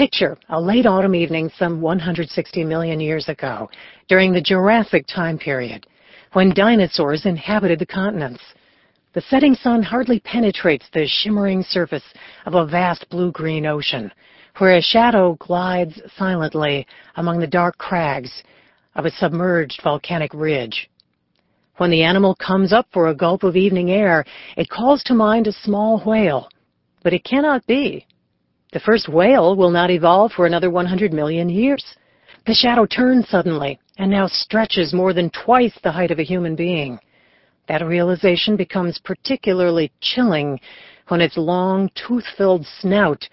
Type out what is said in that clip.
Picture a late autumn evening some 160 million years ago, during the Jurassic time period, when dinosaurs inhabited the continents. The setting sun hardly penetrates the shimmering surface of a vast blue-green ocean, where a shadow glides silently among the dark crags of a submerged volcanic ridge. When the animal comes up for a gulp of evening air, it calls to mind a small whale, but it cannot be. The first whale will not evolve for another 100 million years. The shadow turns suddenly and now stretches more than twice the height of a human being. That realization becomes particularly chilling when its long, tooth-filled snout